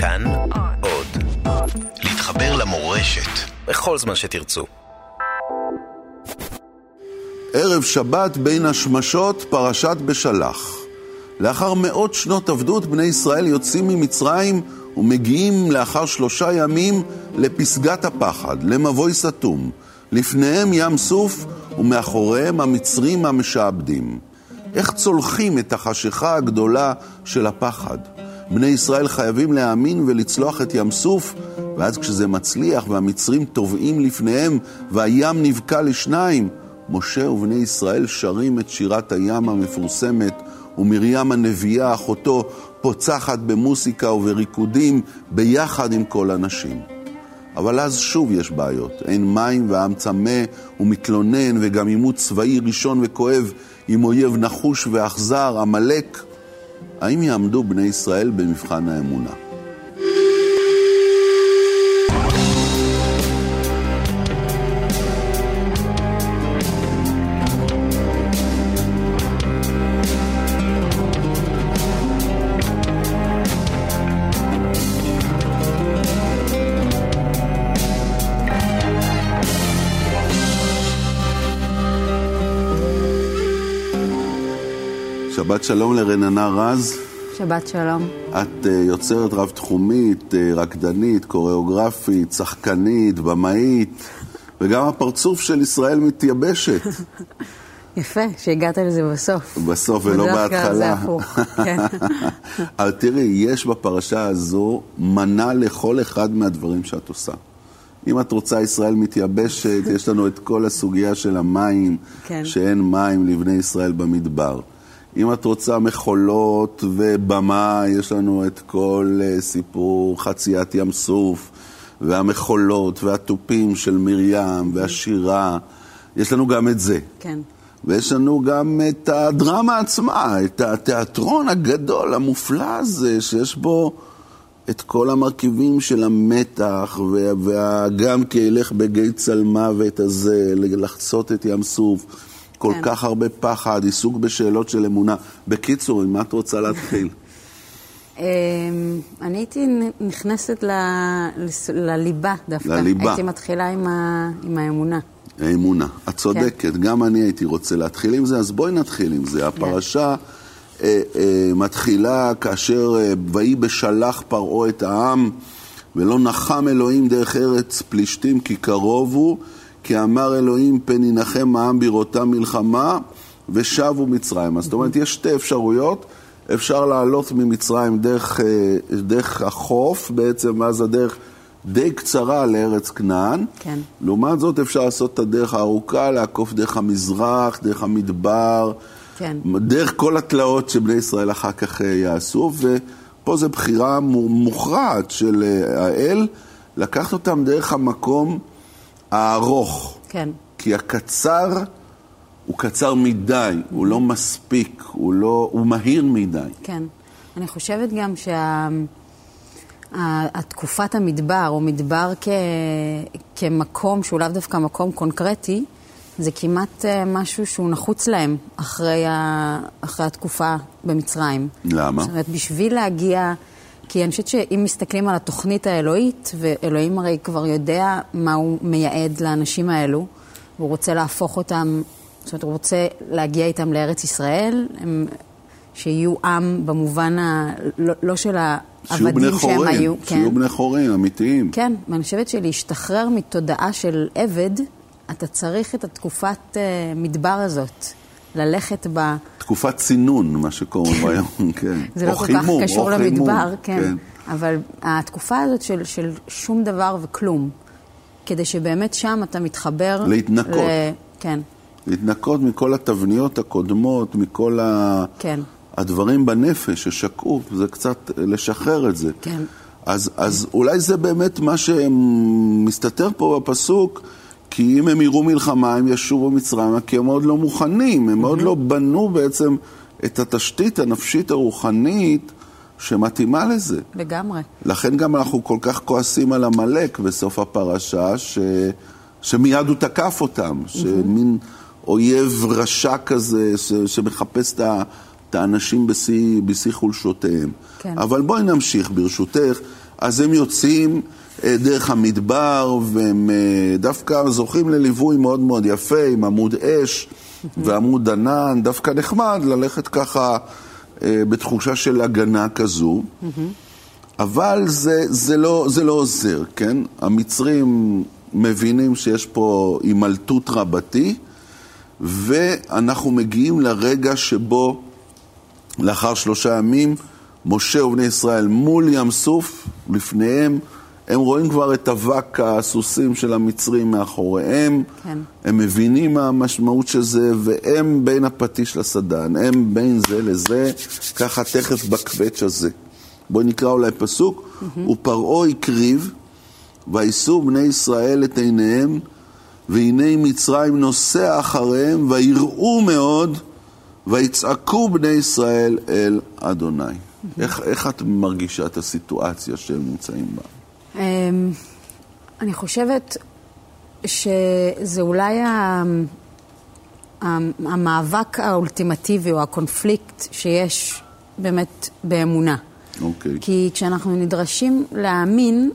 כאן עוד. להתחבר למורשת בכל זמן שתרצו. ערב שבת בין השמשות, פרשת בשלח. לאחר מאות שנות עבדות, בני ישראל יוצאים ממצרים ומגיעים לאחר שלושה ימים לפסגת הפחד, למבוי סתום. לפניהם ים סוף ומאחוריהם המצרים המשעבדים. איך צולחים את החשיכה הגדולה של הפחד? בני ישראל חייבים להאמין ולצלוח את ים סוף, ואז כשזה מצליח והמצרים טובעים לפניהם והים נבקע לשניים, משה ובני ישראל שרים את שירת הים המפורסמת, ומרים הנביאה, אחותו, פוצחת במוסיקה ובריקודים ביחד עם כל הנשים. אבל אז שוב יש בעיות. אין מים והעם צמא ומתלונן, וגם עימות צבאי ראשון וכואב עם אויב נחוש ואכזר, עמלק. האם יעמדו בני ישראל במבחן האמונה? שבת שלום לרננה רז. שבת שלום. את uh, יוצרת רב-תחומית, uh, רקדנית, קוריאוגרפית, שחקנית, במאית, וגם הפרצוף של ישראל מתייבשת. יפה, שהגעת לזה בסוף. בסוף ולא בהתחלה. זה הפוך, כן. אבל תראי, יש בפרשה הזו מנה לכל אחד מהדברים שאת עושה. אם את רוצה ישראל מתייבשת, יש לנו את כל הסוגיה של המים, כן. שאין מים לבני ישראל במדבר. אם את רוצה מחולות ובמה, יש לנו את כל uh, סיפור חציית ים סוף, והמחולות והתופים של מרים והשירה. יש לנו גם את זה. כן. ויש לנו גם את הדרמה עצמה, את התיאטרון הגדול, המופלא הזה, שיש בו את כל המרכיבים של המתח, וגם כי ילך בגיא צלמוות הזה, לחצות את ים סוף. כל כן. כך הרבה פחד, עיסוק בשאלות של אמונה. בקיצור, עם מה את רוצה להתחיל? אמ, אני הייתי נכנסת ל- לליבה דווקא. לליבה. הייתי מתחילה עם ה- עם האמונה. האמונה. את צודקת, כן. גם אני הייתי רוצה להתחיל עם זה, אז בואי נתחיל עם זה. הפרשה אה, אה, מתחילה כאשר אה, ויהי בשלח פרעה את העם, ולא נחם אלוהים דרך ארץ פלישתים כי קרוב הוא, כי אמר אלוהים פן ינחם העם בראותם מלחמה, ושבו מצרים. אז זאת אומרת, יש שתי אפשרויות. אפשר לעלות ממצרים דרך, אה, דרך החוף, בעצם, ואז הדרך די קצרה לארץ כנען. כן. לעומת זאת, אפשר לעשות את הדרך הארוכה, לעקוף דרך המזרח, דרך המדבר, כן. דרך כל התלאות שבני ישראל אחר כך אה, יעשו, ופה זו בחירה מו- מוכרעת של אה, האל, לקחת אותם דרך המקום הארוך. כן. כי הקצר הוא קצר מדי, הוא לא מספיק, הוא, לא, הוא מהיר מדי. כן. אני חושבת גם שהתקופת המדבר, או מדבר כ... כמקום שהוא לאו דווקא מקום קונקרטי, זה כמעט אה, משהו שהוא נחוץ להם אחרי, ה... אחרי התקופה במצרים. למה? זאת אומרת, בשביל להגיע... כי אני חושבת שאם מסתכלים על התוכנית האלוהית, ואלוהים הרי כבר יודע מה הוא מייעד לאנשים האלו, והוא רוצה להפוך אותם, זאת אומרת, הוא רוצה להגיע איתם לארץ ישראל, הם, שיהיו עם במובן ה... לא, לא של העבדים שהם חורין, היו. שיהיו בני חורין, אמיתיים. כן, ואני חושבת שלהשתחרר מתודעה של עבד, אתה צריך את התקופת uh, מדבר הזאת, ללכת ב... תקופת צינון, מה שקוראים היום, כן. זה לא כל חימום, כך קשור למדבר, כן. אבל התקופה הזאת של, של שום דבר וכלום, כדי שבאמת שם אתה מתחבר... להתנקות. ל... כן, להתנקות מכל התבניות הקודמות, מכל ה... כן, הדברים בנפש ששקעו, זה קצת לשחרר את זה. כן. אז, אז אולי זה באמת מה שמסתתר פה בפסוק, כי אם הם יראו מלחמה, הם ישובו מצרימה, כי הם עוד לא מוכנים, הם עוד לא בנו בעצם את התשתית הנפשית הרוחנית שמתאימה לזה. לגמרי. לכן גם אנחנו כל כך כועסים על עמלק בסוף הפרשה, ש... שמיד הוא תקף אותם, שמין אויב רשע כזה, ש... שמחפש את ה... את האנשים בשיא, בשיא חולשותיהם. כן. אבל בואי נמשיך ברשותך. אז הם יוצאים דרך המדבר, והם אה, דווקא זוכים לליווי מאוד מאוד יפה, עם עמוד אש ועמוד ענן, דווקא נחמד ללכת ככה אה, בתחושה של הגנה כזו. אבל זה, זה, לא, זה לא עוזר, כן? המצרים מבינים שיש פה הימלטות רבתי, ואנחנו מגיעים לרגע שבו לאחר שלושה ימים, משה ובני ישראל מול ים סוף, לפניהם, הם רואים כבר את אבק הסוסים של המצרים מאחוריהם, כן. הם מבינים מה המשמעות של זה, והם בין הפטיש לסדן, הם בין זה לזה, ככה תכף בקווץ' הזה. בואי נקרא אולי פסוק, mm-hmm. ופרעה הקריב, ויישאו בני ישראל את עיניהם, והנה מצרים נוסע אחריהם, ויראו מאוד, ויצעקו בני ישראל אל אדוני. Mm-hmm. איך, איך את מרגישה את הסיטואציה שהם נמצאים בה? אמ, אני חושבת שזה אולי ה- המאבק האולטימטיבי או הקונפליקט שיש באמת באמונה. אוקיי. כי כשאנחנו נדרשים להאמין,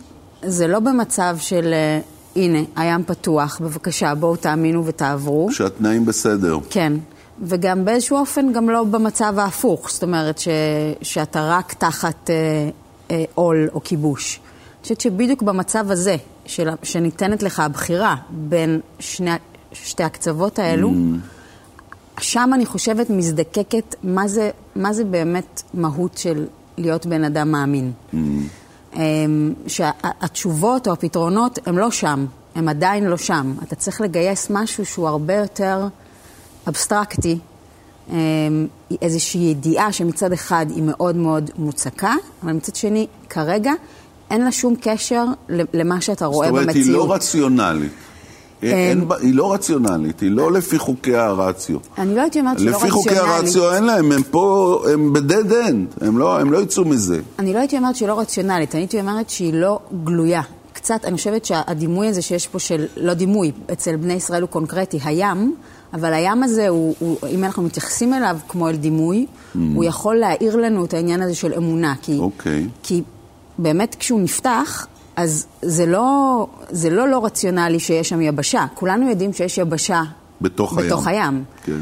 זה לא במצב של אה, הנה, הים פתוח, בבקשה, בואו תאמינו ותעברו. שהתנאים בסדר. כן. וגם באיזשהו אופן גם לא במצב ההפוך, זאת אומרת ש, שאתה רק תחת אה, אה, עול או כיבוש. חושבת שבדיוק במצב הזה, של, שניתנת לך הבחירה בין שני, שתי הקצוות האלו, mm. שם אני חושבת מזדקקת מה זה, מה זה באמת מהות של להיות בן אדם מאמין. Mm. שהתשובות או הפתרונות הם לא שם, הם עדיין לא שם. אתה צריך לגייס משהו שהוא הרבה יותר אבסטרקטי, אמ, איזושהי ידיעה שמצד אחד היא מאוד מאוד מוצקה, אבל מצד שני, כרגע אין לה שום קשר למה שאתה רואה במציאות. זאת אומרת, היא לא רציונלית. אין, בה, היא לא רציונלית, היא לא לפי חוקי הרציו. אני לא הייתי אומרת שהיא לא לפי רציונלית. חוקי הרציו אין להם, הם פה, הם ב-dead end, הם לא, הם לא יצאו מזה. אני לא הייתי אומרת שהיא לא רציונלית, אני הייתי אומרת שהיא לא גלויה. קצת, אני חושבת שהדימוי הזה שיש פה של, לא דימוי, אצל בני ישראל הוא קונקרטי, הים, אבל הים הזה, הוא, הוא, אם אנחנו מתייחסים אליו כמו אל דימוי, mm. הוא יכול להאיר לנו את העניין הזה של אמונה. כי, אוקיי. כי באמת כשהוא נפתח, אז זה לא, זה לא לא רציונלי שיש שם יבשה. כולנו יודעים שיש יבשה בתוך, בתוך הים. הים. כן.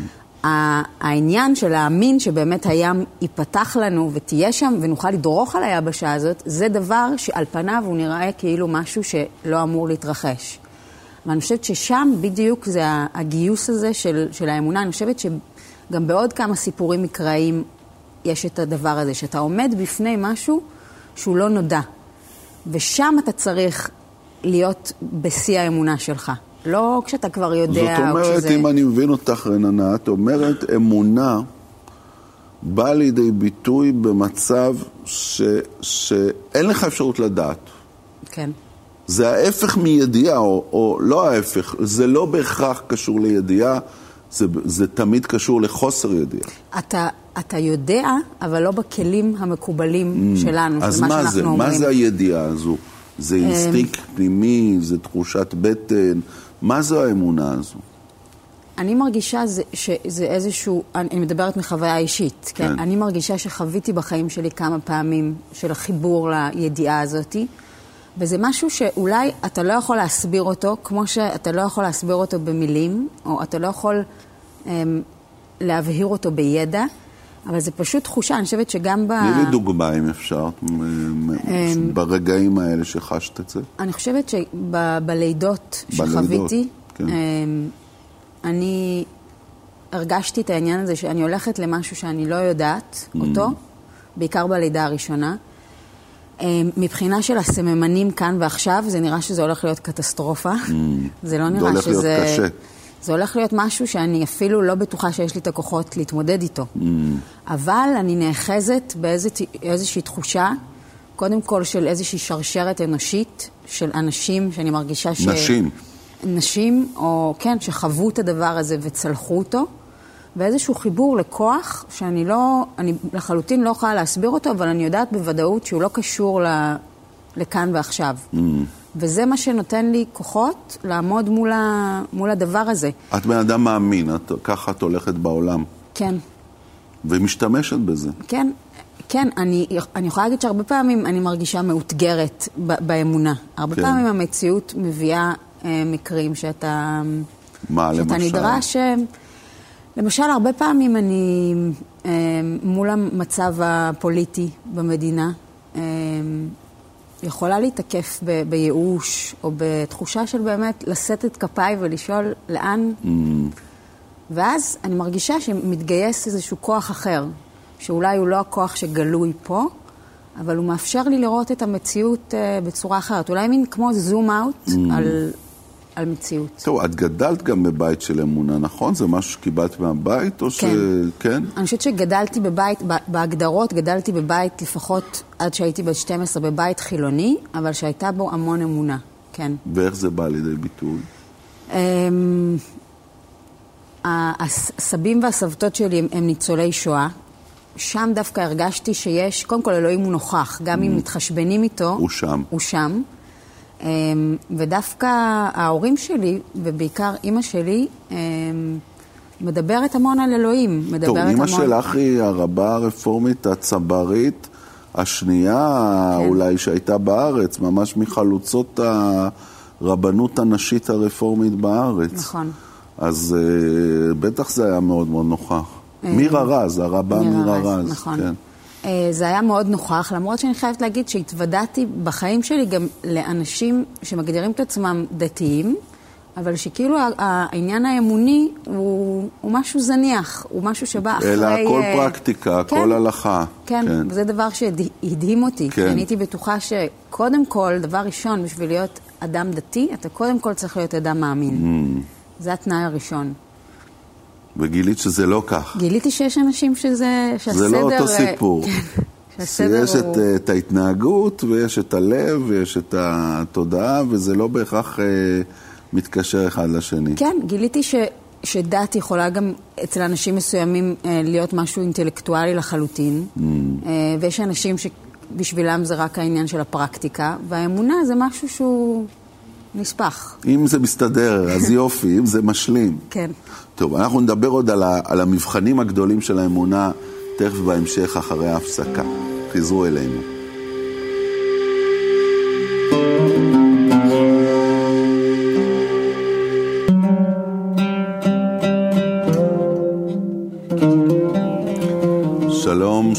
העניין של להאמין שבאמת הים ייפתח לנו ותהיה שם ונוכל לדרוך על היבשה הזאת, זה דבר שעל פניו הוא נראה כאילו משהו שלא אמור להתרחש. ואני חושבת ששם בדיוק זה הגיוס הזה של, של האמונה. אני חושבת שגם בעוד כמה סיפורים מקראיים יש את הדבר הזה, שאתה עומד בפני משהו שהוא לא נודע. ושם אתה צריך להיות בשיא האמונה שלך. לא כשאתה כבר יודע, זאת אומרת, כשזה... אם אני מבין אותך, רננה, את אומרת אמונה באה לידי ביטוי במצב ש... שאין לך אפשרות לדעת. כן. זה ההפך מידיעה, או, או לא ההפך, זה לא בהכרח קשור לידיעה, זה, זה תמיד קשור לחוסר ידיעה. אתה, אתה יודע, אבל לא בכלים המקובלים mm. שלנו, אז של מה מה שאנחנו זה? אומרים. מה זה הידיעה הזו? זה אמ, אינסטינקט פנימי, זה תחושת בטן, מה זו האמונה הזו? אני מרגישה זה, שזה איזשהו, אני מדברת מחוויה אישית, כן? כן. אני מרגישה שחוויתי בחיים שלי כמה פעמים של החיבור לידיעה הזאתי, וזה משהו שאולי אתה לא יכול להסביר אותו, כמו שאתה לא יכול להסביר אותו במילים, או אתה לא יכול אמ, להבהיר אותו בידע, אבל זה פשוט תחושה, אני חושבת שגם ב... תני לי דוגמה, אם אפשר, מ- מ- ברגעים האלה שחשת את זה. אני חושבת שבלידות בלידות, שחוויתי, כן. אמ, אני הרגשתי את העניין הזה שאני הולכת למשהו שאני לא יודעת Mm. אותו, בעיקר בלידה הראשונה. אמ, מבחינה של הסממנים כאן ועכשיו, זה נראה שזה הולך להיות קטסטרופה. זה לא Mm. זה נראה הולך להיות שזה... קשה. זה הולך להיות משהו שאני אפילו לא בטוחה שיש לי את הכוחות להתמודד איתו. Mm. אבל אני נאחזת באיזושהי תחושה, קודם כל של איזושהי שרשרת אנושית, של אנשים שאני מרגישה ש... נשים. נשים, או כן, שחוו את הדבר הזה וצלחו אותו, ואיזשהו חיבור לכוח שאני לא, אני לחלוטין לא יכולה להסביר אותו, אבל אני יודעת בוודאות שהוא לא קשור ל, לכאן ועכשיו. Mm. וזה מה שנותן לי כוחות לעמוד מול, ה, מול הדבר הזה. את בן אדם מאמין, את, ככה את הולכת בעולם, כן, ומשתמשת בזה. כן, כן, אני, אני יכולה להגיד שהרבה פעמים אני מרגישה מאותגרת ב, באמונה. הרבה כן. פעמים המציאות מביאה אה, מקרים שאתה... מה שאתה למשל? נדרש... אה, למשל, הרבה פעמים אני אה, מול המצב הפוליטי במדינה, אה, יכולה להתקף ב, בייאוש או בתחושה של באמת לשאת את כפיי ולשאול לאן... Mm. ואז אני מרגישה שמתגייס איזשהו כוח אחר, שאולי הוא לא הכוח שגלוי פה, אבל הוא מאפשר לי לראות את המציאות uh, בצורה אחרת. אולי מין כמו זום אאוט mm. על, על מציאות. טוב, את גדלת גם בבית של אמונה, נכון? זה משהו שקיבלת מהבית, או כן. ש... כן. אני חושבת שגדלתי בבית, בהגדרות גדלתי בבית לפחות עד שהייתי בת 12 בבית חילוני, אבל שהייתה בו המון אמונה, כן. ואיך זה בא לידי ביטוי? Um, הסבים והסבתות שלי הם, הם ניצולי שואה. שם דווקא הרגשתי שיש, קודם כל אלוהים הוא נוכח, גם אם mm. מתחשבנים איתו, הוא שם. הוא שם. אמ, ודווקא ההורים שלי, ובעיקר אימא שלי, אמ, מדברת המון על אלוהים. מדברת טוב, אימא המון... שלך היא הרבה הרפורמית הצברית השנייה, כן. אולי, שהייתה בארץ, ממש מחלוצות הרבנות הנשית הרפורמית בארץ. נכון. אז uh, בטח זה היה מאוד מאוד נוכח. אה, מירה רז, הרבה מירה רז. נכון. כן. אה, זה היה מאוד נוכח, למרות שאני חייבת להגיד שהתוודעתי בחיים שלי גם לאנשים שמגדירים את עצמם דתיים, אבל שכאילו העניין האמוני הוא, הוא משהו זניח, הוא משהו שבא אחרי... אלא הכל פרקטיקה, כן, הכל הלכה. כן, כן, וזה דבר שהדהים אותי. כן. אני הייתי בטוחה שקודם כל, דבר ראשון, בשביל להיות אדם דתי, אתה קודם כל צריך להיות אדם מאמין. Mm. זה התנאי הראשון. וגילית שזה לא כך. גיליתי שיש אנשים שזה, שהסדר... זה לא אותו סיפור. כן, שיש הוא... את, את ההתנהגות, ויש את הלב, ויש את התודעה, וזה לא בהכרח אה, מתקשר אחד לשני. כן, גיליתי ש, שדת יכולה גם אצל אנשים מסוימים אה, להיות משהו אינטלקטואלי לחלוטין, mm. אה, ויש אנשים שבשבילם זה רק העניין של הפרקטיקה, והאמונה זה משהו שהוא... נספח. אם זה מסתדר, אז יופי, אם זה משלים. כן. טוב, אנחנו נדבר עוד על, ה, על המבחנים הגדולים של האמונה תכף בהמשך, אחרי ההפסקה. חזרו אלינו.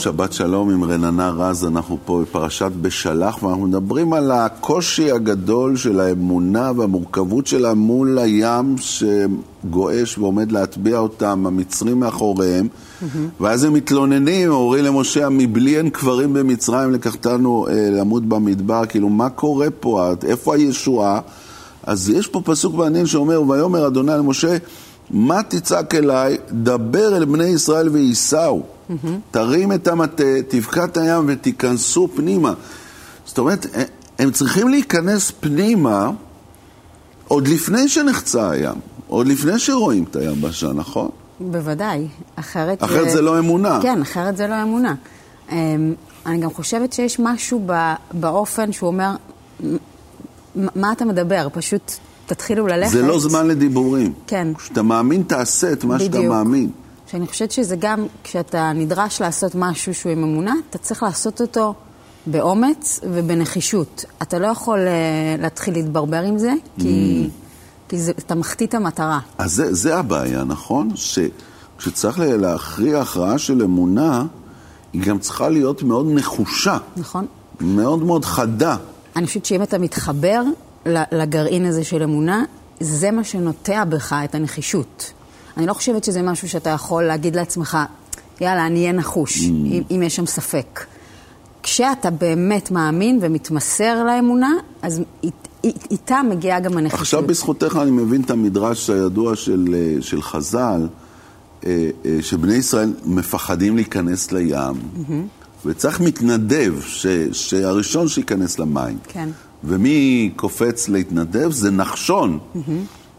שבת שלום עם רננה רז, אנחנו פה בפרשת בשלח, ואנחנו מדברים על הקושי הגדול של האמונה והמורכבות שלה מול הים שגועש ועומד להטביע אותם, המצרים מאחוריהם, mm-hmm. ואז הם מתלוננים, אומרים למשה, מבלי אין קברים במצרים לקחתנו אה, למות במדבר, כאילו, מה קורה פה? איפה הישועה? אז יש פה פסוק מעניין שאומר, ויאמר אדוני למשה, מה תצעק אליי? דבר אל בני ישראל וייסעו. Mm-hmm. תרים את המטה, תבקע את הים ותיכנסו פנימה. זאת אומרת, הם צריכים להיכנס פנימה עוד לפני שנחצה הים, עוד לפני שרואים את היבשה, היבשה, נכון? בוודאי. אחרת... אחרת זה, זה לא אמונה. כן, אחרת זה לא אמונה. אמ, אני גם חושבת שיש משהו באופן שהוא אומר, מה אתה מדבר? פשוט תתחילו ללכת. זה לא זמן לדיבורים. כן. כשאתה מאמין, תעשה את מה בדיוק. שאתה מאמין. שאני חושבת שזה גם, כשאתה נדרש לעשות משהו שהוא עם אמונה, אתה צריך לעשות אותו באומץ ובנחישות. אתה לא יכול uh, להתחיל להתברבר עם זה, כי, mm. כי זה, אתה מחטיא את המטרה. אז זה, זה הבעיה, נכון? שכשצריך להכריע הכרעה של אמונה, היא גם צריכה להיות מאוד נחושה. נכון. מאוד מאוד חדה. אני חושבת שאם אתה מתחבר לגרעין הזה של אמונה, זה מה שנוטע בך את הנחישות. אני לא חושבת שזה משהו שאתה יכול להגיד לעצמך, יאללה, אני אהיה נחוש, mm. אם, אם יש שם ספק. כשאתה באמת מאמין ומתמסר לאמונה, אז איתה מגיעה גם הנחישות. עכשיו בזכותך אני מבין את המדרש הידוע של, אה, של חז"ל, אה, אה, שבני ישראל מפחדים להיכנס לים, mm-hmm. וצריך מתנדב, ש, שהראשון שייכנס למים. כן. ומי קופץ להתנדב? זה נחשון. Mm-hmm.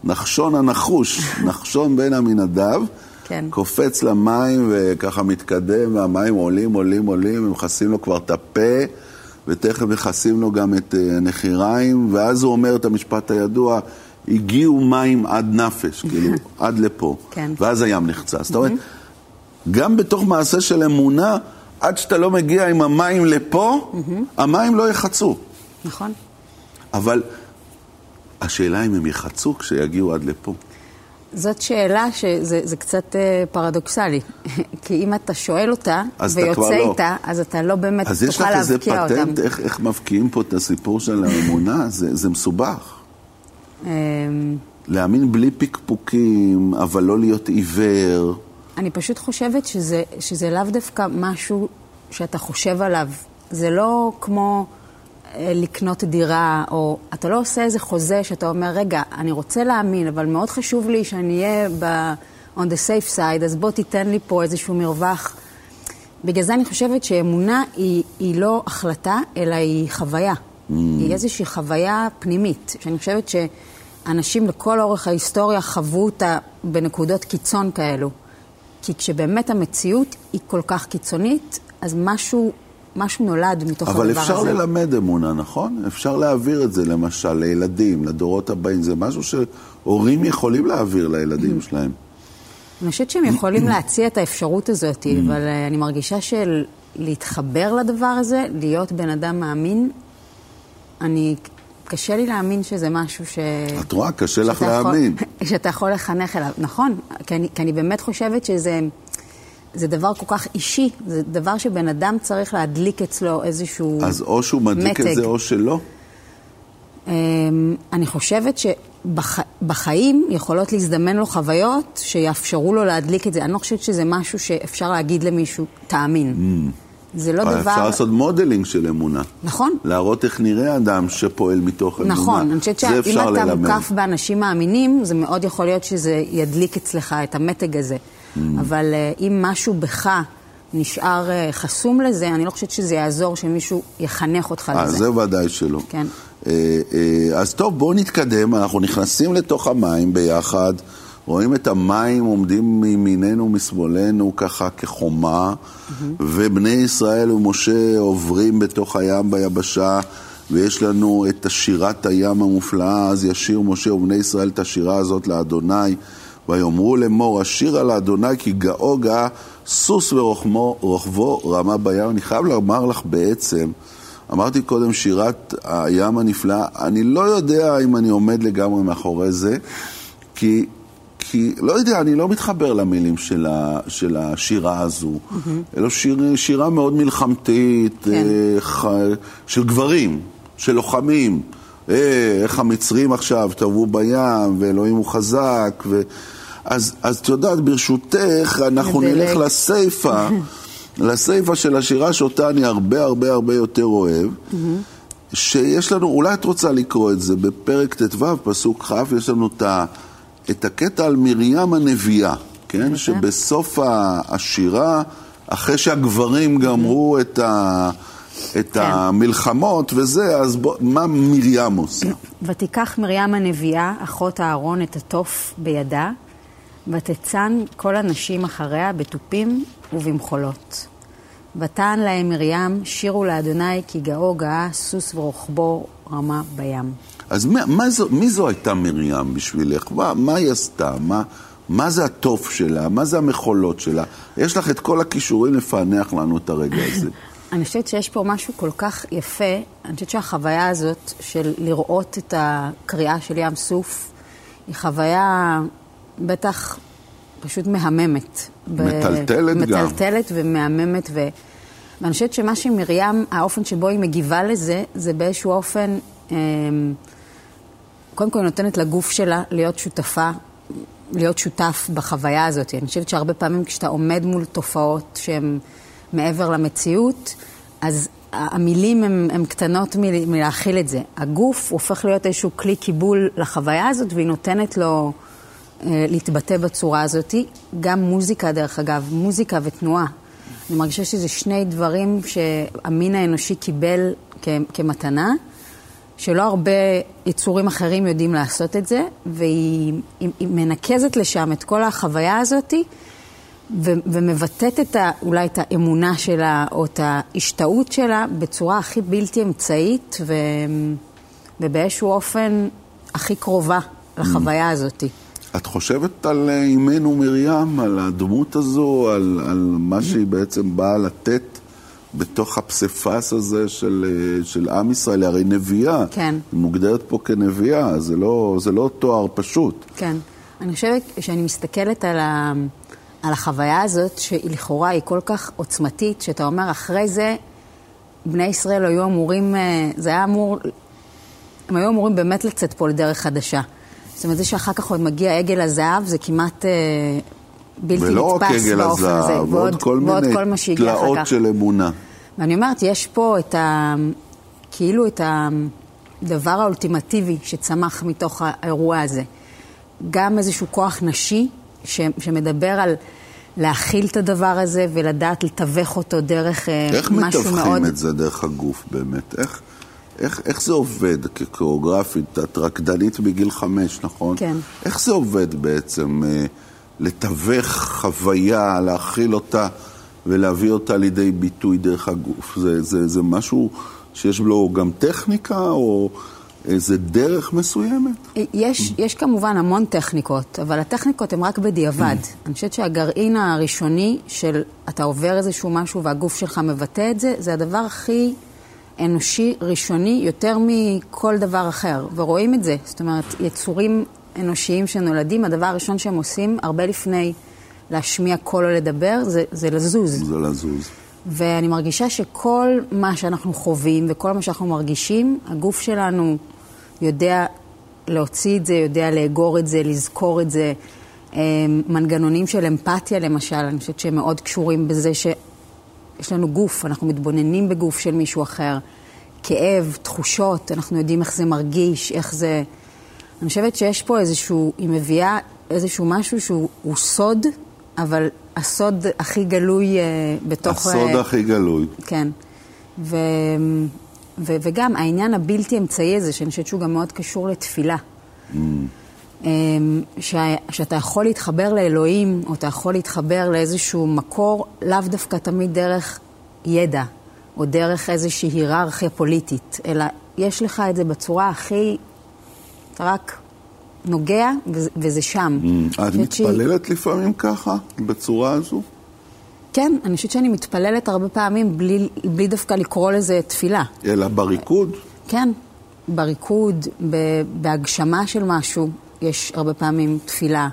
נחשון הנחוש, נחשון בן עמינדב, כן. קופץ למים וככה מתקדם, והמים עולים, עולים, עולים, ומכסים לו כבר את הפה, ותכף מכסים לו גם את אה, הנחיריים, ואז הוא אומר את המשפט הידוע, הגיעו מים עד נפש, כאילו, עד לפה. כן. ואז הים נחצה. זאת אומרת, גם בתוך מעשה של אמונה, עד שאתה לא מגיע עם המים לפה, mm-hmm. המים לא יחצו. נכון. אבל השאלה אם הם יחצו כשיגיעו עד לפה. זאת שאלה שזה קצת אה, פרדוקסלי. כי אם אתה שואל אותה ויוצא לא. איתה, אז אתה לא באמת תוכל להבקיע אותם. אז יש לך איזה פטנט איך, איך מבקיעים פה את הסיפור של האמונה? זה, זה מסובך. אמ, להאמין בלי פקפוקים, אבל לא להיות עיוור. אני פשוט חושבת שזה, שזה לאו דווקא משהו שאתה חושב עליו. זה לא כמו לקנות דירה, או אתה לא עושה איזה חוזה שאתה אומר, רגע, אני רוצה להאמין, אבל מאוד חשוב לי שאני אהיה ב- on the safe side, אז בוא תיתן לי פה איזשהו מרווח. בגלל זה אני חושבת שאמונה היא, היא לא החלטה, אלא היא חוויה. Mm. היא איזושהי חוויה פנימית, שאני חושבת שאנשים לכל אורך ההיסטוריה חוו אותה בנקודות קיצון כאלו. כי כשבאמת המציאות היא כל כך קיצונית, אז משהו, משהו נולד מתוך הדבר הזה. אבל אפשר ללמד אמונה, נכון? אפשר להעביר את זה למשל לילדים, לדורות הבאים. זה משהו שהורים יכולים להעביר לילדים שלהם. אני חושבת שהם יכולים להציע את האפשרות הזאת, אבל אה, אני מרגישה שלהתחבר לדבר הזה, להיות בן אדם מאמין, אני קשה לי להאמין שזה משהו ש... את רואה, קשה לך להאמין. שאתה יכול לחנך אליו. נכון, כי אני, כי אני באמת חושבת שזה זה דבר כל כך אישי, זה דבר שבן אדם צריך להדליק אצלו איזשהו מתג. אז או שהוא מדליק מתג. את זה או שלא. אמ, אני חושבת שבחיים יכולות להזדמן לו חוויות שיאפשרו לו להדליק את זה. אני לא חושבת שזה משהו שאפשר להגיד למישהו, תאמין. Mm. זה לא דבר... אפשר לעשות modeling של אמונה. נכון. להראות איך נראה אדם שפועל מתוך אמונה. נכון, אני חושבת שאם אתה. מוקף באנשים מאמינים, זה מאוד יכול להיות שזה ידליק אצלך את המתג הזה. Mm. אבל אה, אם משהו בך נשאר אה, חסום לזה, אני לא חושבת שזה יעזור שמישהו יחנך אותך אה, לזה. זה ודאי שלא. כן. אה, אז טוב, בואו נתקדם, אנחנו נכנסים לתוך המים ביחד. רואים את המים עומדים מימיננו ומשמאלנו ככה כחומה, mm-hmm. ובני ישראל ומשה עוברים בתוך הים ביבשה, ויש לנו את השירת הים המופלאה, אז ישיר משה ובני ישראל את השירה הזאת לאדוני, ויאמרו לאמור, השירה לאדוני כי גאו גאה, סוס ורוכבו רמה בים. אני חייב לומר לך בעצם, אמרתי קודם שירת הים הנפלאה, אני לא יודע אם אני עומד לגמרי מאחורי זה, כי כי, לא יודע, אני לא מתחבר למילים של, ה, של השירה הזו. Mm-hmm. אלא שיר, שירה מאוד מלחמתית, כן. אה, ח, של גברים, של לוחמים. אה, איך המצרים עכשיו טבעו בים, ואלוהים הוא חזק. ו... אז, אז את יודעת, ברשותך, אנחנו נלך לסיפה, לסיפה של השירה שאותה אני הרבה הרבה הרבה יותר אוהב. Mm-hmm. שיש לנו, אולי את רוצה לקרוא את זה, בפרק ט"ו, פסוק כ', יש לנו את ה... את הקטע על מרים הנביאה, כן? שבסוף השירה, אחרי שהגברים גמרו את, ה, את כן. המלחמות וזה, אז בוא, מה מרים עושה? ותיקח מרים הנביאה, אחות אהרון, את התוף בידה, ותצאן כל הנשים אחריה בתופים ובמחולות. ותען להם מרים, שירו לאדוני כי גאו גאה, סוס ורוחבו רמה בים. אז מה, מה זו, מי זו הייתה מרים בשבילך? מה, מה היא עשתה? מה, מה זה התוף שלה? מה זה המחולות שלה? יש לך את כל הכישורים לפענח לנו את הרגע הזה. אני חושבת שיש פה משהו כל כך יפה. אני חושבת שהחוויה הזאת של לראות את הקריאה של ים סוף, היא חוויה בטח פשוט מהממת. מטלטלת ב- גם. מטלטלת ומהממת. ו... ואני חושבת שמה שמרים, האופן שבו היא מגיבה לזה, זה באיזשהו אופן... אמ, קודם כל היא נותנת לגוף שלה להיות שותפה, להיות שותף בחוויה הזאת. אני חושבת שהרבה פעמים כשאתה עומד מול תופעות שהן מעבר למציאות, אז המילים הן קטנות מלהכיל את זה. הגוף הופך להיות איזשהו כלי קיבול לחוויה הזאת, והיא נותנת לו אה, להתבטא בצורה הזאת. גם מוזיקה, דרך אגב, מוזיקה ותנועה. אני מרגישה שזה שני דברים שהמין האנושי קיבל כמתנה. שלא הרבה יצורים אחרים יודעים לעשות את זה, והיא היא, היא מנקזת לשם את כל החוויה הזאת, ו, ומבטאת את ה, אולי את האמונה שלה, או את ההשתאות שלה, בצורה הכי בלתי אמצעית, ו, ובאיזשהו אופן הכי קרובה לחוויה הזאת. את חושבת על אימנו מרים, על הדמות הזו, על, על מה שהיא בעצם באה לתת בתוך הפסיפס הזה של, אה, של עם ישראל, הרי נביאה. כן. היא מוגדרת פה כנביאה, זה לא, זה לא תואר פשוט. כן. אני חושבת שאני מסתכלת על, ה, על החוויה הזאת, שהיא לכאורה היא כל כך עוצמתית, שאתה אומר, אחרי זה, בני ישראל היו אמורים, אה, זה היה אמור, הם היו אמורים באמת לצאת פה לדרך חדשה. זאת אומרת, זה שאחר כך עוד מגיע עגל הזהב, זה כמעט אה, בלתי ולא רק נתפס עגל באופן הזה. הזהב, ועוד כל מיני כל תלאות. של אמונה. ואני אומרת, יש פה את ה... כאילו את הדבר האולטימטיבי שצמח מתוך האירוע הזה. גם איזשהו כוח נשי ש... שמדבר על להכיל את הדבר הזה ולדעת לתווך אותו דרך אה, איך משהו מתווכים מאוד... את זה דרך הגוף באמת? איך, איך, איך זה עובד כקוריאוגרפית? את רקדנית בגיל חמש, נכון? כן. איך זה עובד בעצם אה, לתווך חוויה, להכיל אותה ולהביא אותה לידי ביטוי דרך הגוף? זה, זה, זה משהו שיש לו גם טכניקה או איזה דרך מסוימת? יש, יש כמובן המון טכניקות, אבל הטכניקות הן רק בדיעבד. אני חושבת שהגרעין הראשוני של אתה עובר איזשהו משהו והגוף שלך מבטא את זה, זה הדבר הכי אנושי, ראשוני, יותר מכל דבר אחר. ורואים את זה. זאת אומרת, יצורים אנושיים שנולדים, הדבר הראשון שהם עושים, הרבה לפני להשמיע קול או לדבר, זה, זה לזוז. זה לזוז. ואני מרגישה שכל מה שאנחנו חווים וכל מה שאנחנו מרגישים, הגוף שלנו יודע להוציא את זה, יודע לאגור את זה, לזכור את זה. אה, מנגנונים של אמפתיה למשל, אני חושבת שהם מאוד קשורים בזה שיש לנו גוף, אנחנו מתבוננים בגוף של מישהו אחר. כאב, תחושות, אנחנו יודעים איך זה מרגיש, איך זה... אני חושבת שיש פה איזשהו, היא מביאה איזשהו משהו שהוא הוא סוד, אבל הסוד הכי גלוי אה, בתוך... הסוד אה, הכי גלוי. כן. ו, ו, וגם העניין הבלתי אמצעי הזה, שאני חושבת שהוא גם מאוד קשור לתפילה. אמ, שה, שאתה יכול להתחבר לאלוהים, או אתה יכול להתחבר לאיזשהו מקור, לאו דווקא תמיד דרך ידע, או דרך איזושהי היררכיה פוליטית, אלא יש לך את זה בצורה הכי... אתה רק נוגע, וזה, שם. את חושבת שהיא- מתפללת לפעמים ככה, בצורה הזו? כן, אני חושבת שאני מתפללת הרבה פעמים בלי, בלי דווקא לקרוא לזה תפילה. אלא בריקוד? כן, בריקוד, בהגשמה של משהו, יש הרבה פעמים תפילה.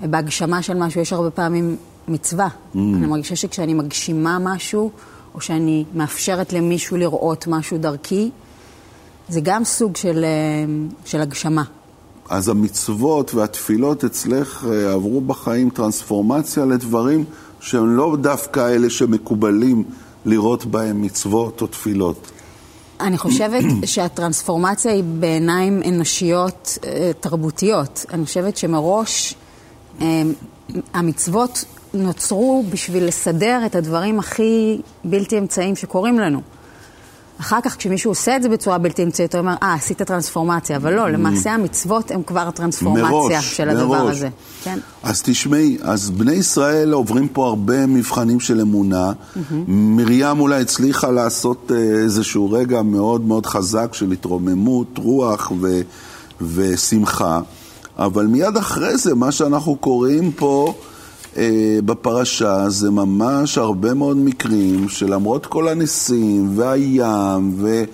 בהגשמה של משהו יש הרבה פעמים מצווה. Mm. אני מרגישה שכשאני מגשימה משהו, או שאני מאפשרת למישהו לראות משהו דרכי, זה גם סוג של, אה, של הגשמה. אז המצוות והתפילות אצלך אה, עברו בחיים טרנספורמציה לדברים שהם לא דווקא אלה שמקובלים לראות בהם מצוות או תפילות. אני חושבת שהטרנספורמציה היא בעיניים אנושיות אה, תרבותיות. אני חושבת שמראש אה, המצוות נוצרו בשביל לסדר את הדברים הכי בלתי אמצעיים שקורים לנו. אחר כך כשמישהו עושה את זה בצורה בלתי אמצעית, הוא אומר, אה, עשית טרנספורמציה, אבל לא, למעשה המצוות הן כבר טרנספורמציה מראש, של הדבר מראש. הזה. כן. אז תשמעי, אז בני ישראל עוברים פה הרבה מבחנים של אמונה. מרים אולי הצליחה לעשות אה, איזשהו רגע מאוד מאוד חזק של התרוממות, רוח ו- ושמחה, אבל מיד אחרי זה, מה שאנחנו קוראים פה בפרשה, זה ממש הרבה מאוד מקרים שלמרות כל הניסים והים ו...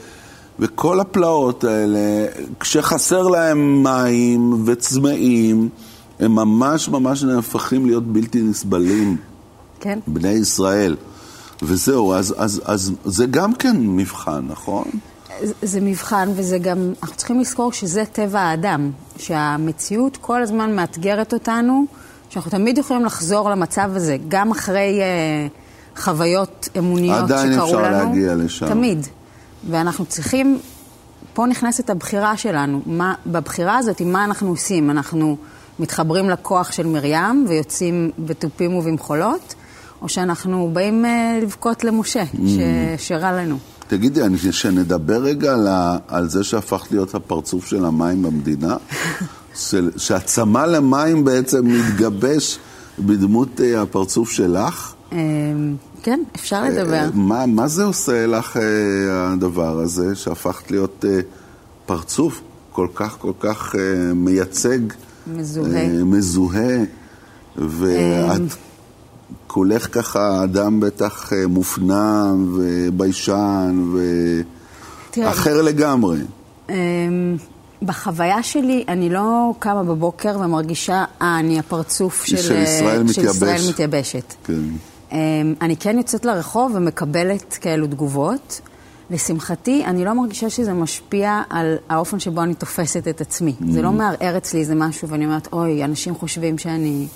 וכל הפלאות האלה, כשחסר להם מים וצמאים, הם ממש ממש נהפכים להיות בלתי נסבלים, כן. בני ישראל. וזהו, אז, אז, אז זה גם כן מבחן, נכון? זה- זה מבחן, וזה גם, אנחנו צריכים לזכור שזה טבע האדם, שהמציאות כל הזמן מאתגרת אותנו, שאנחנו תמיד יכולים לחזור למצב הזה, גם אחרי אה, חוויות אמוניות עדיין שקרו אפשר לנו. להגיע לשם. תמיד. ואנחנו צריכים, פה נכנסת הבחירה שלנו. מה, בבחירה הזאת, מה אנחנו עושים? אנחנו מתחברים לכוח של מרים ויוצאים בתופים ובמחולות, או שאנחנו באים אה, לבכות למשה, Mm. ש- שרע לנו. תגידי, אני- שנדבר רגע על, ה, על זה שהפך להיות הפרצוף של המים במדינה, של, שהצמא למים בעצם מתגבש בדמות אה, הפרצוף שלך. אה, כן, אפשר לדבר. אה, מה, מה זה עושה לך אה, הדבר הזה, שהפכת להיות פרצוף כל כך כל כך מייצג, מזוהה. מזוהה, ואת כולך ככה אדם בטח מופנם וביישן ואחר לגמרי. בחוויה שלי, אני לא קמה בבוקר ומרגישה, אה, אני הפרצוף של, של ישראל מתייבש. של ישראל מתייבשת. כן. אמ, אני כן יוצאת לרחוב ומקבלת כאלו תגובות. לשמחתי, אני לא מרגישה שזה משפיע על האופן שבו אני תופסת את עצמי. Mm. זה לא מערער אצלי איזה משהו, ואני אומרת, אוי, אנשים חושבים שאני...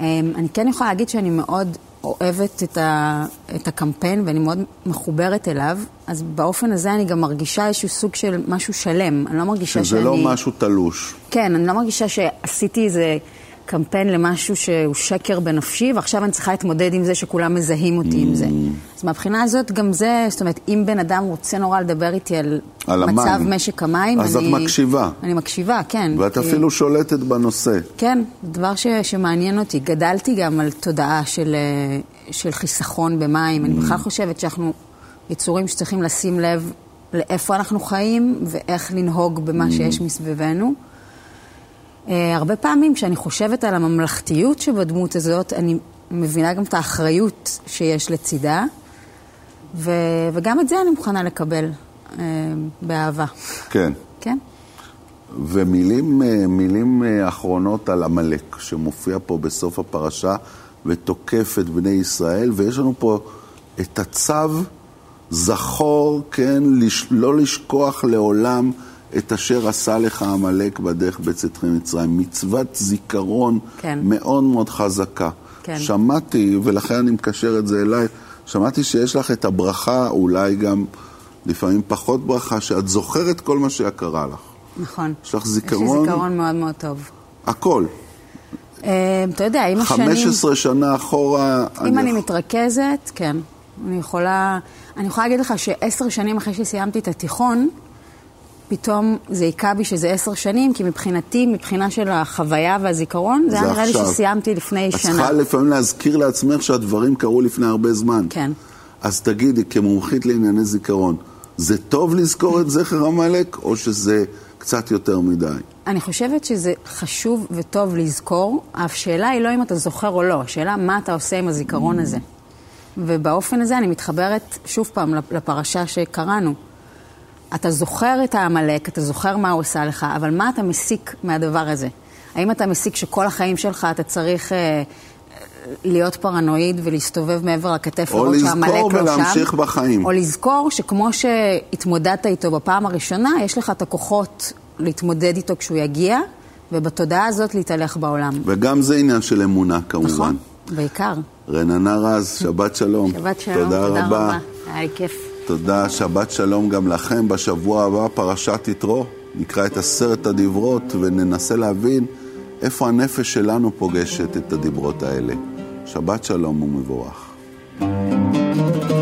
אמ, אני כן יכולה להגיד שאני מאוד אוהבת את, ה, את הקמפיין ואני מאוד מחוברת אליו, אז באופן הזה אני גם מרגישה איזשהו סוג של משהו שלם. אני לא מרגישה שזה לא שאני... שזה לא משהו תלוש. כן, אני לא מרגישה שעשיתי איזה... קמפיין למשהו שהוא שקר בנפשי, ועכשיו אני צריכה להתמודד עם זה שכולם מזהים אותי mm. עם זה. Mm. אז מהבחינה הזאת, גם זה, זאת אומרת, אם בן אדם רוצה נורא לדבר איתי על, על מצב המים. משק המים, אז אני... אז את מקשיבה. אני מקשיבה, כן. ואת כי... אפילו שולטת בנושא. כן, דבר ש... שמעניין אותי. גדלתי גם על תודעה של, אה, של חיסכון במים. Mm. אני בכלל חושבת שאנחנו יצורים שצריכים לשים לב לאיפה אנחנו חיים ואיך לנהוג במה mm. שיש מסביבנו. Uh, הרבה פעמים כשאני חושבת על הממלכתיות שבדמות הזאת, אני מבינה גם את האחריות שיש לצידה, ו- וגם את זה אני מוכנה לקבל uh, באהבה. כן. כן. ומילים מילים uh, אחרונות על עמלק, שמופיע פה בסוף הפרשה ותוקף את בני ישראל, ויש לנו פה את הצו זכור, כן, לש- לא לשכוח לעולם את אשר עשה לך עמלק בדרך בצאתך ממצרים. מצוות זיכרון כן. מאוד מאוד חזקה. כן. שמעתי, ולכן אני מקשר את זה אליי, שמעתי שיש לך את הברכה, אולי גם לפעמים פחות ברכה, שאת זוכרת כל מה שקרה לך. נכון. יש לך זיכרון... יש לי זיכרון מאוד מאוד טוב. הכל. אה, אתה יודע, עם השנים... 15 שנה אחורה... אם אני מתרכזת, כן. אני יכולה... אני יכולה להגיד לך שעשר שנים אחרי שסיימתי את התיכון, פתאום זה היכה בי שזה עשר שנים, כי מבחינתי, מבחינה של החוויה והזיכרון, זה היה נראה לי שסיימתי לפני את שנה. את צריכה לפעמים להזכיר לעצמך שהדברים קרו לפני הרבה זמן. כן. אז תגידי, כמומחית לענייני זיכרון, זה טוב לזכור את זכר עמלק, או שזה קצת יותר מדי? אני חושבת שזה חשוב וטוב לזכור. השאלה היא לא אם אתה זוכר או לא, השאלה מה אתה עושה עם הזיכרון הזה. ובאופן הזה אני מתחברת שוב פעם לפרשה שקראנו. אתה זוכר את העמלק, אתה זוכר מה הוא עושה לך, אבל מה אתה מסיק מהדבר הזה? האם אתה מסיק שכל החיים שלך אתה צריך אה, להיות פרנואיד ולהסתובב מעבר לכתף לראות שהעמלק לא שם? או לזכור ולהמשיך בחיים. או לזכור שכמו שהתמודדת איתו בפעם הראשונה, יש לך את הכוחות להתמודד איתו כשהוא יגיע, ובתודעה הזאת להתהלך בעולם. וגם זה עניין של אמונה כמובן. נכון, בעיקר. רננה רז, שבת שלום. שבת שלום, תודה, תודה רבה. רבה. היה לי כיף. תודה, שבת שלום גם לכם. בשבוע הבא פרשת יתרו, נקרא את עשרת הדיברות וננסה להבין איפה הנפש שלנו פוגשת את הדיברות האלה. שבת שלום ומבורך. thank you